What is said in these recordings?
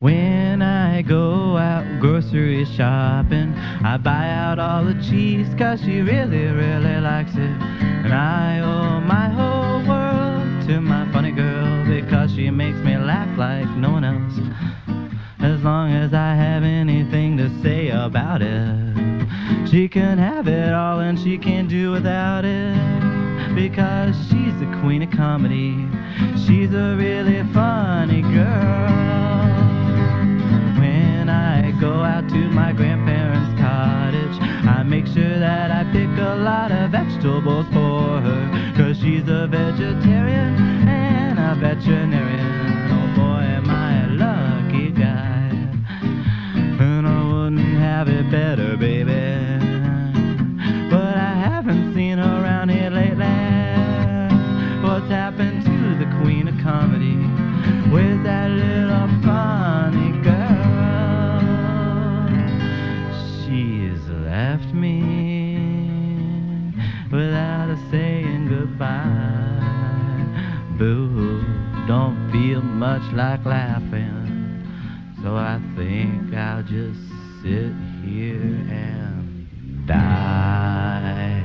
When I go out grocery shopping, I buy out all the cheese cause she really, really likes it. And I owe my whole world to my funny girl because she makes me laugh like no one else. As long as I have anything to say about it, she can have it all and she can't do without it. Because she's the queen of comedy, she's a really funny girl. Vegetables for her. Cause she's a vegetarian and a veterinarian. Oh boy, am I a lucky guy. And I wouldn't have it better, baby. But I haven't seen her around here lately. What's happened to the queen of comedy? Where's that little funny girl? She's left me saying goodbye. Boo, don't feel much like laughing. So I think I'll just sit here and die.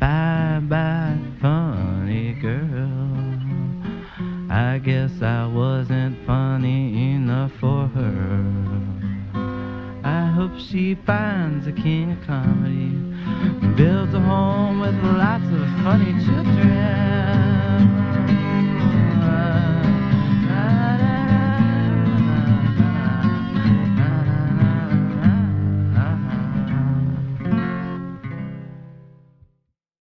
Bye bye, funny girl. I guess I wasn't funny enough for her. She finds a king of comedy, builds a home with lots of funny children.